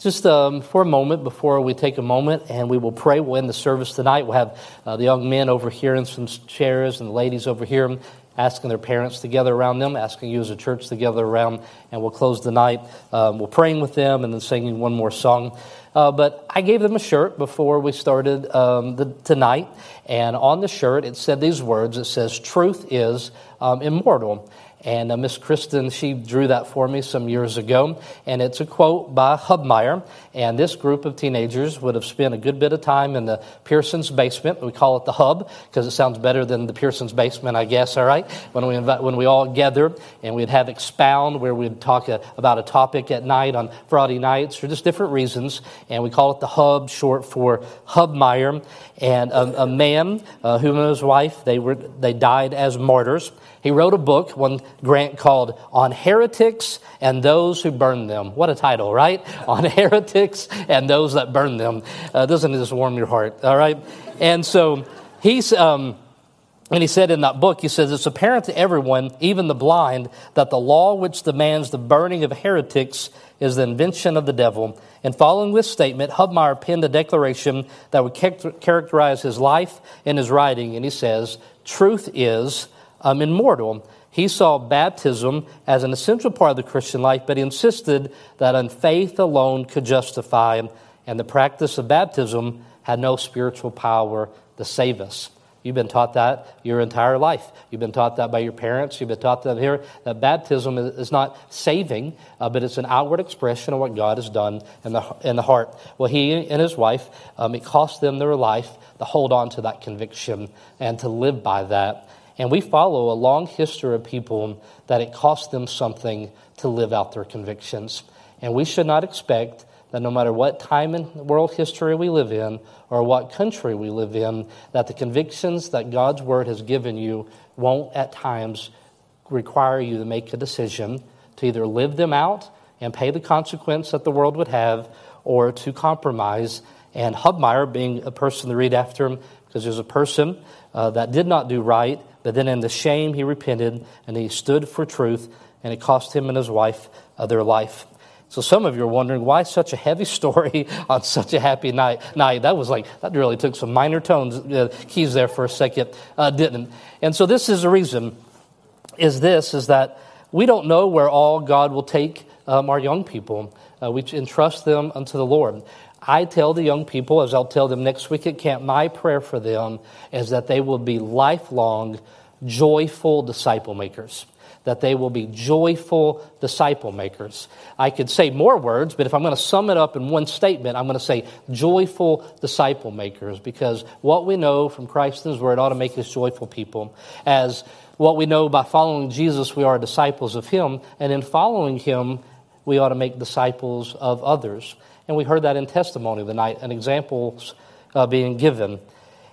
just um, for a moment before we take a moment and we will pray. We'll end the service tonight. We'll have uh, the young men over here in some chairs and the ladies over here asking their parents to gather around them, asking you as a church to gather around, and we'll close the night. Um, we're praying with them and then singing one more song. Uh, but I gave them a shirt before we started um, the, tonight, and on the shirt it said these words It says, Truth is um, immortal. And uh, Miss Kristen, she drew that for me some years ago. And it's a quote by Hubmaier. And this group of teenagers would have spent a good bit of time in the Pearson's basement. We call it the hub because it sounds better than the Pearson's basement, I guess, all right? When we, invite, when we all gather and we'd have expound where we'd talk a, uh, about a topic at night on Friday nights for just different reasons. And we call it the hub, short for Hubmaier. And a, a man, uh, who and his wife, they, were, they died as martyrs. He wrote a book, one grant called On Heretics and Those Who Burn Them. What a title, right? On Heretics and Those That Burn Them. Uh, doesn't this warm your heart? All right? And so he's. Um, and he said in that book, he says, It's apparent to everyone, even the blind, that the law which demands the burning of heretics is the invention of the devil. And following this statement, Hubmaier penned a declaration that would characterize his life and his writing. And he says, Truth is um, immortal. He saw baptism as an essential part of the Christian life, but he insisted that on faith alone could justify, and the practice of baptism had no spiritual power to save us. You've been taught that your entire life. You've been taught that by your parents. You've been taught that here that baptism is not saving, uh, but it's an outward expression of what God has done in the in the heart. Well, he and his wife, um, it cost them their life to hold on to that conviction and to live by that. And we follow a long history of people that it cost them something to live out their convictions. And we should not expect that no matter what time in world history we live in or what country we live in, that the convictions that God's Word has given you won't at times require you to make a decision to either live them out and pay the consequence that the world would have or to compromise. And Hubmaier, being a person to read after him, because there's a person uh, that did not do right but then in the shame, he repented and he stood for truth, and it cost him and his wife uh, their life. So some of you are wondering why such a heavy story on such a happy night. Night that was like that really took some minor tones uh, keys there for a second, uh, didn't? And so this is the reason. Is this is that we don't know where all God will take um, our young people. Uh, we entrust them unto the Lord. I tell the young people, as I'll tell them next week at camp, my prayer for them is that they will be lifelong, joyful disciple makers. That they will be joyful disciple makers. I could say more words, but if I'm going to sum it up in one statement, I'm going to say joyful disciple makers because what we know from Christ and His Word ought to make us joyful people. As what we know by following Jesus, we are disciples of Him, and in following Him, we ought to make disciples of others. And we heard that in testimony tonight, and examples uh, being given.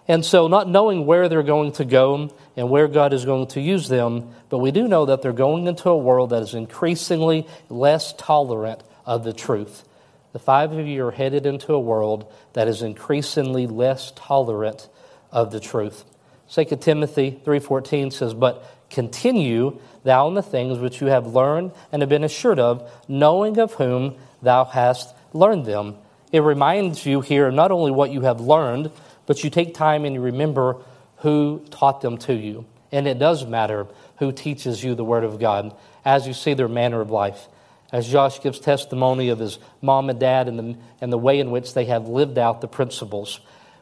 And so, not knowing where they're going to go and where God is going to use them, but we do know that they're going into a world that is increasingly less tolerant of the truth. The five of you are headed into a world that is increasingly less tolerant of the truth. 2 Timothy 3:14 says, "But continue thou in the things which you have learned and have been assured of, knowing of whom thou hast learn them. It reminds you here not only what you have learned, but you take time and you remember who taught them to you. And it does matter who teaches you the Word of God as you see their manner of life. As Josh gives testimony of his mom and dad and the, and the way in which they have lived out the principles.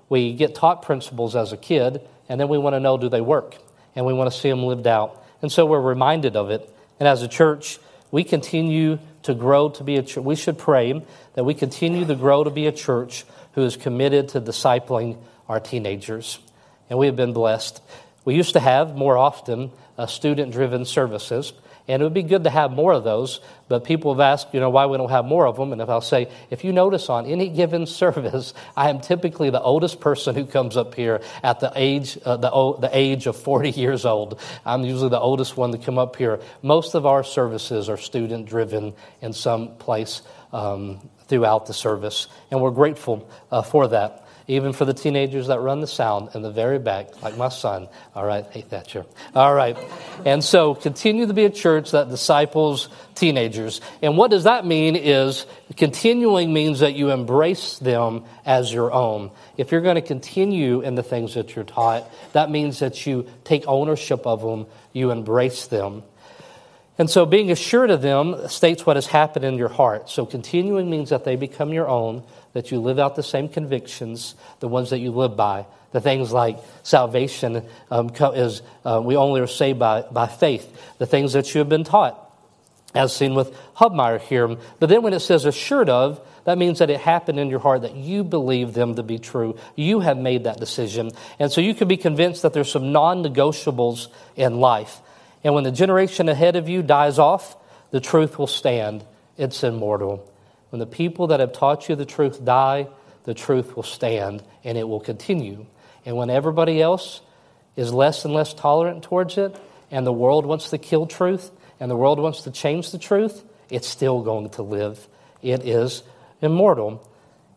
We get taught principles as a kid, and then we want to know do they work? And we want to see them lived out. And so we're reminded of it. And as a church, we continue to grow to be a church. We should pray that we continue to grow to be a church who is committed to discipling our teenagers. And we have been blessed. We used to have more often uh, student driven services. And it would be good to have more of those, but people have asked, you know, why we don't have more of them. And if I'll say, if you notice on any given service, I am typically the oldest person who comes up here at the age, uh, the, the age of 40 years old. I'm usually the oldest one to come up here. Most of our services are student driven in some place um, throughout the service. And we're grateful uh, for that even for the teenagers that run the sound in the very back, like my son. All right, hate that Thatcher. All right. And so continue to be a church that disciples teenagers. And what does that mean is continuing means that you embrace them as your own. If you're going to continue in the things that you're taught, that means that you take ownership of them, you embrace them. And so being assured of them states what has happened in your heart. So continuing means that they become your own that you live out the same convictions, the ones that you live by. The things like salvation um, is uh, we only are saved by, by faith. The things that you have been taught, as seen with Hubmaier here. But then when it says assured of, that means that it happened in your heart that you believe them to be true. You have made that decision. And so you can be convinced that there's some non negotiables in life. And when the generation ahead of you dies off, the truth will stand. It's immortal. When the people that have taught you the truth die, the truth will stand and it will continue. And when everybody else is less and less tolerant towards it, and the world wants to kill truth, and the world wants to change the truth, it's still going to live. It is immortal.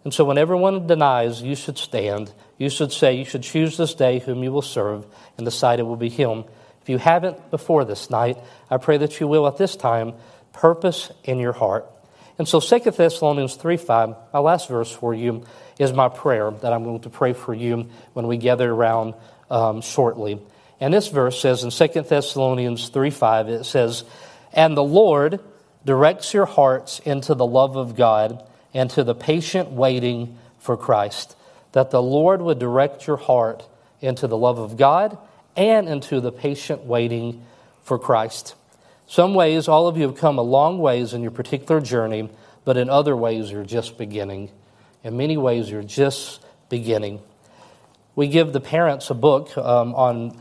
And so when everyone denies, you should stand. You should say, You should choose this day whom you will serve, and decide it will be him. If you haven't before this night, I pray that you will at this time purpose in your heart. And so 2 Thessalonians 3 5, my last verse for you, is my prayer that I'm going to pray for you when we gather around um, shortly. And this verse says in 2 Thessalonians 3 5, it says, And the Lord directs your hearts into the love of God and to the patient waiting for Christ. That the Lord would direct your heart into the love of God and into the patient waiting for Christ. Some ways, all of you have come a long ways in your particular journey, but in other ways, you're just beginning. In many ways, you're just beginning. We give the parents a book um, on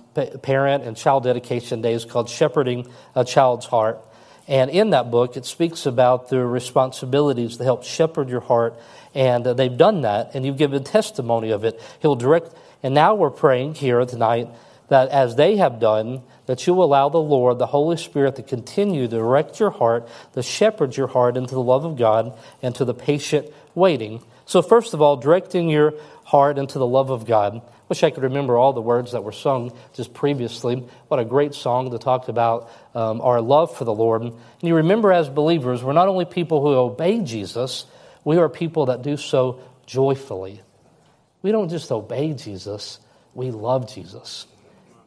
parent and child dedication days called Shepherding a Child's Heart. And in that book, it speaks about the responsibilities to help shepherd your heart. And uh, they've done that, and you've given testimony of it. He'll direct. And now we're praying here tonight that as they have done, that you allow the Lord, the Holy Spirit, to continue to direct your heart, to shepherd your heart into the love of God and to the patient waiting. So, first of all, directing your heart into the love of God. Wish I could remember all the words that were sung just previously. What a great song to talk about um, our love for the Lord. And you remember, as believers, we're not only people who obey Jesus, we are people that do so joyfully. We don't just obey Jesus, we love Jesus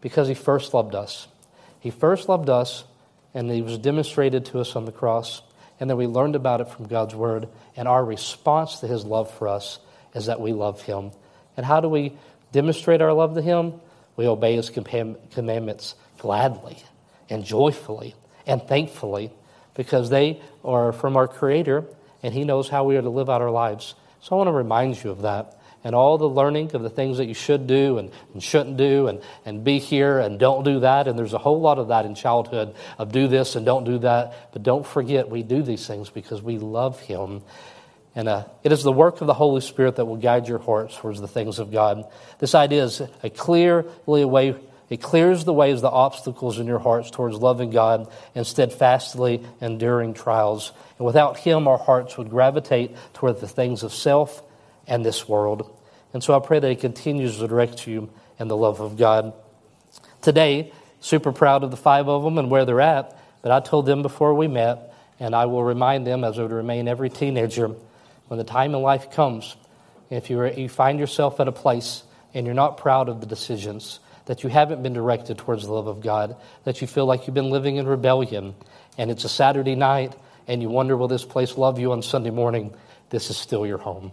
because he first loved us. He first loved us, and he was demonstrated to us on the cross, and then we learned about it from God's word. And our response to his love for us is that we love him. And how do we demonstrate our love to him? We obey his commandments gladly and joyfully and thankfully because they are from our Creator and he knows how we are to live out our lives. So I want to remind you of that and all the learning of the things that you should do and, and, shouldn't do and, and be here and don't do that. And there's a whole lot of that in childhood of do this and don't do that. But don't forget, we do these things because we love Him. And uh, it is the work of the Holy Spirit that will guide your hearts towards the things of God. This idea is a clearly way. It clears the ways, the obstacles in your hearts towards loving God and steadfastly enduring trials. And without Him, our hearts would gravitate toward the things of self and this world. And so I pray that He continues to direct you in the love of God. Today, super proud of the five of them and where they're at, but I told them before we met, and I will remind them as I would remain every teenager, when the time in life comes, if you, you find yourself at a place and you're not proud of the decisions, that you haven't been directed towards the love of God, that you feel like you've been living in rebellion, and it's a Saturday night, and you wonder, will this place love you on Sunday morning? This is still your home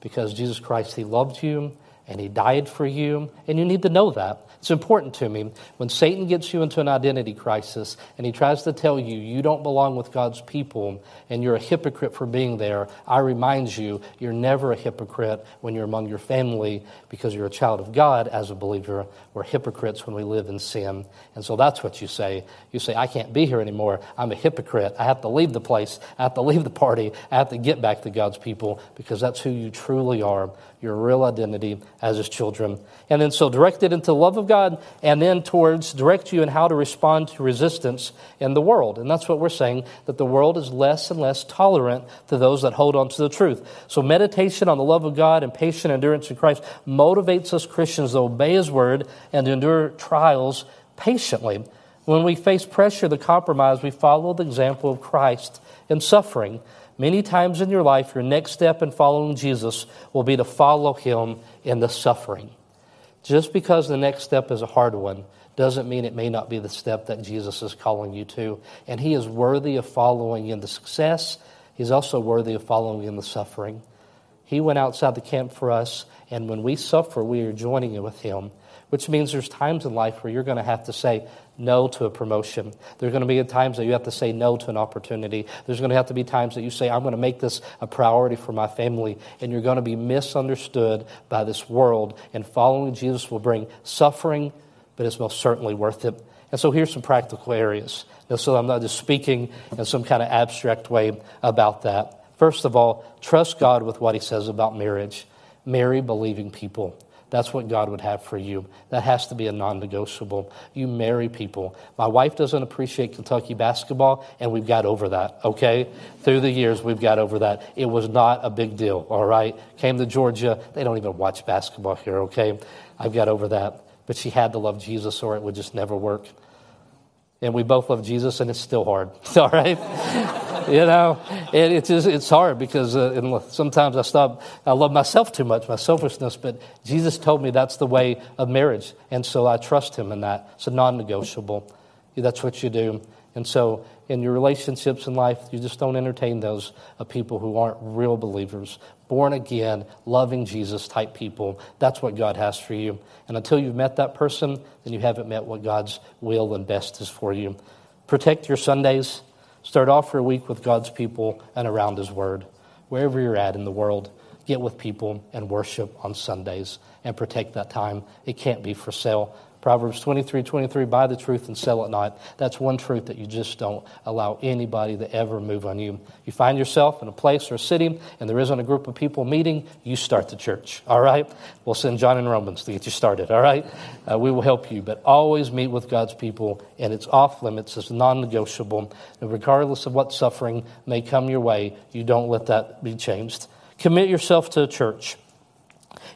because Jesus Christ, He loved you and He died for you, and you need to know that. It's important to me. When Satan gets you into an identity crisis and he tries to tell you you don't belong with God's people and you're a hypocrite for being there, I remind you you're never a hypocrite when you're among your family because you're a child of God as a believer. We're hypocrites when we live in sin. And so that's what you say. You say, I can't be here anymore. I'm a hypocrite. I have to leave the place. I have to leave the party. I have to get back to God's people because that's who you truly are. Your real identity as his children. And then so direct it into the love of God and then towards direct you in how to respond to resistance in the world. And that's what we're saying, that the world is less and less tolerant to those that hold on to the truth. So meditation on the love of God and patient endurance in Christ motivates us Christians to obey his word and to endure trials patiently. When we face pressure to compromise, we follow the example of Christ in suffering. Many times in your life, your next step in following Jesus will be to follow him in the suffering. Just because the next step is a hard one doesn't mean it may not be the step that Jesus is calling you to. And he is worthy of following in the success, he's also worthy of following in the suffering. He went outside the camp for us, and when we suffer, we are joining it with him which means there's times in life where you're going to have to say no to a promotion. There's going to be times that you have to say no to an opportunity. There's going to have to be times that you say, I'm going to make this a priority for my family, and you're going to be misunderstood by this world. And following Jesus will bring suffering, but it's most certainly worth it. And so here's some practical areas. so I'm not just speaking in some kind of abstract way about that. First of all, trust God with what He says about marriage. Marry believing people. That's what God would have for you. That has to be a non negotiable. You marry people. My wife doesn't appreciate Kentucky basketball, and we've got over that, okay? Through the years, we've got over that. It was not a big deal, all right? Came to Georgia, they don't even watch basketball here, okay? I've got over that. But she had to love Jesus, or it would just never work. And we both love Jesus, and it's still hard, all right? you know, it, it's it's hard because uh, sometimes I stop. I love myself too much, my selfishness. But Jesus told me that's the way of marriage, and so I trust Him in that. It's a non-negotiable. That's what you do. And so, in your relationships in life, you just don't entertain those of people who aren't real believers, born again, loving Jesus type people. That's what God has for you. And until you've met that person, then you haven't met what God's will and best is for you. Protect your Sundays. Start off your week with God's people and around His Word. Wherever you're at in the world, get with people and worship on Sundays and protect that time. It can't be for sale. Proverbs 23 23, buy the truth and sell it not. That's one truth that you just don't allow anybody to ever move on you. You find yourself in a place or a city and there isn't a group of people meeting, you start the church, all right? We'll send John and Romans to get you started, all right? Uh, we will help you, but always meet with God's people and it's off limits, it's non negotiable. And regardless of what suffering may come your way, you don't let that be changed. Commit yourself to a church.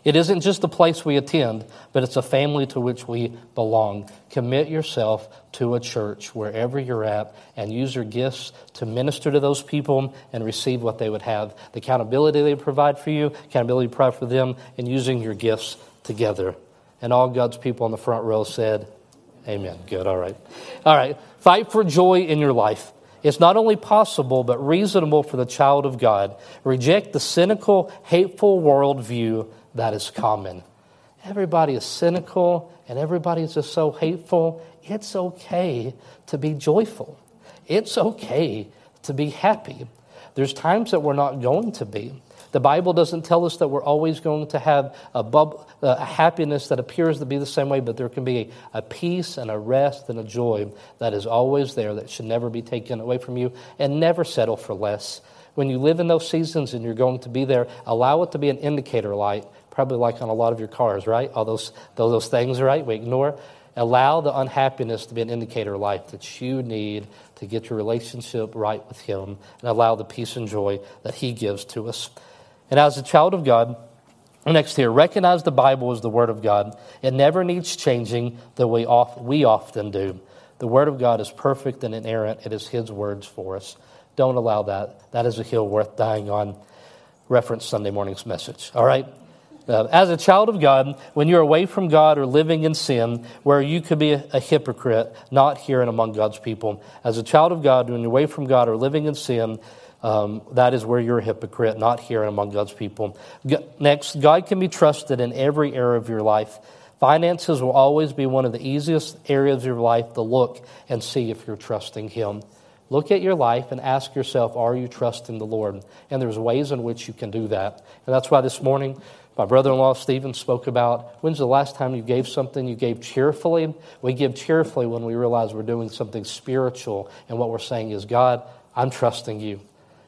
It isn't just a place we attend, but it's a family to which we belong. Commit yourself to a church wherever you're at and use your gifts to minister to those people and receive what they would have. The accountability they provide for you, accountability you provide for them, and using your gifts together. And all God's people on the front row said, Amen. Good. All right. All right. Fight for joy in your life. It's not only possible, but reasonable for the child of God. Reject the cynical, hateful worldview that is common. Everybody is cynical and everybody is just so hateful. It's okay to be joyful. It's okay to be happy. There's times that we're not going to be. The Bible doesn't tell us that we're always going to have a, bub, uh, a happiness that appears to be the same way, but there can be a peace and a rest and a joy that is always there that should never be taken away from you and never settle for less. When you live in those seasons and you're going to be there, allow it to be an indicator light probably like on a lot of your cars, right? All those, those things, right? We ignore. Allow the unhappiness to be an indicator of life that you need to get your relationship right with Him and allow the peace and joy that He gives to us. And as a child of God, next here, recognize the Bible as the Word of God. It never needs changing the way we often do. The Word of God is perfect and inerrant, it is His words for us. Don't allow that. That is a hill worth dying on. Reference Sunday morning's message. All right? Uh, as a child of God, when you're away from God or living in sin, where you could be a, a, hypocrite, not here and among God's people. As a child of God, when you're away from God or living in sin, um, that is where you're a hypocrite, not here and among God's people. Next, God can be trusted in every area of your life. Finances will always be one of the easiest areas of your life to look and see if you're trusting Him. Look at your life and ask yourself, are you trusting the Lord? And there's ways in which you can do that. And that's why this morning my brother in law, Stephen, spoke about when's the last time you gave something you gave cheerfully? We give cheerfully when we realize we're doing something spiritual, and what we're saying is, God, I'm trusting you.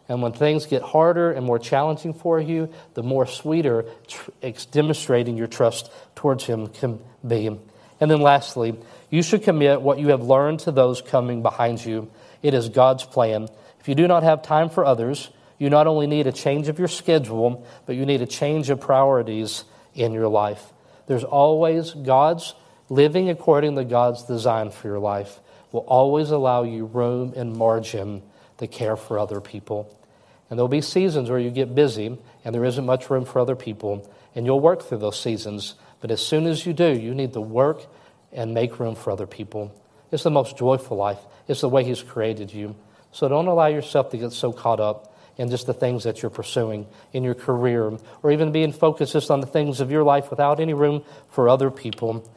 And when things get harder and more challenging for you, the more sweeter tr- demonstrating your trust towards Him can be. And then lastly, you should commit what you have learned to those coming behind you. It is God's plan. If you do not have time for others, you not only need a change of your schedule, but you need a change of priorities in your life. There's always God's living according to God's design for your life will always allow you room and margin to care for other people. And there'll be seasons where you get busy and there isn't much room for other people, and you'll work through those seasons. But as soon as you do, you need to work and make room for other people. It's the most joyful life, it's the way He's created you. So don't allow yourself to get so caught up in just the things that you're pursuing in your career, or even being focused just on the things of your life without any room for other people.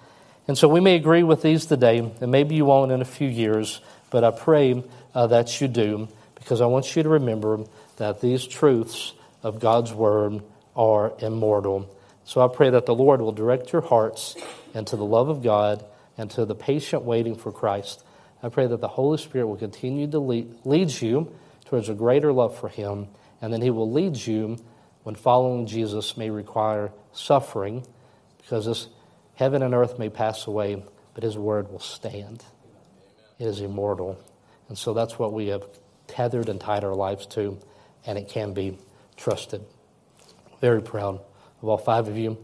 And so we may agree with these today, and maybe you won't in a few years, but I pray uh, that you do, because I want you to remember that these truths of God's Word are immortal. So I pray that the Lord will direct your hearts into the love of God and to the patient waiting for Christ. I pray that the Holy Spirit will continue to lead you towards a greater love for Him, and then He will lead you when following Jesus may require suffering, because this heaven and earth may pass away, but His word will stand. It is immortal. And so that's what we have tethered and tied our lives to, and it can be trusted. Very proud of all five of you.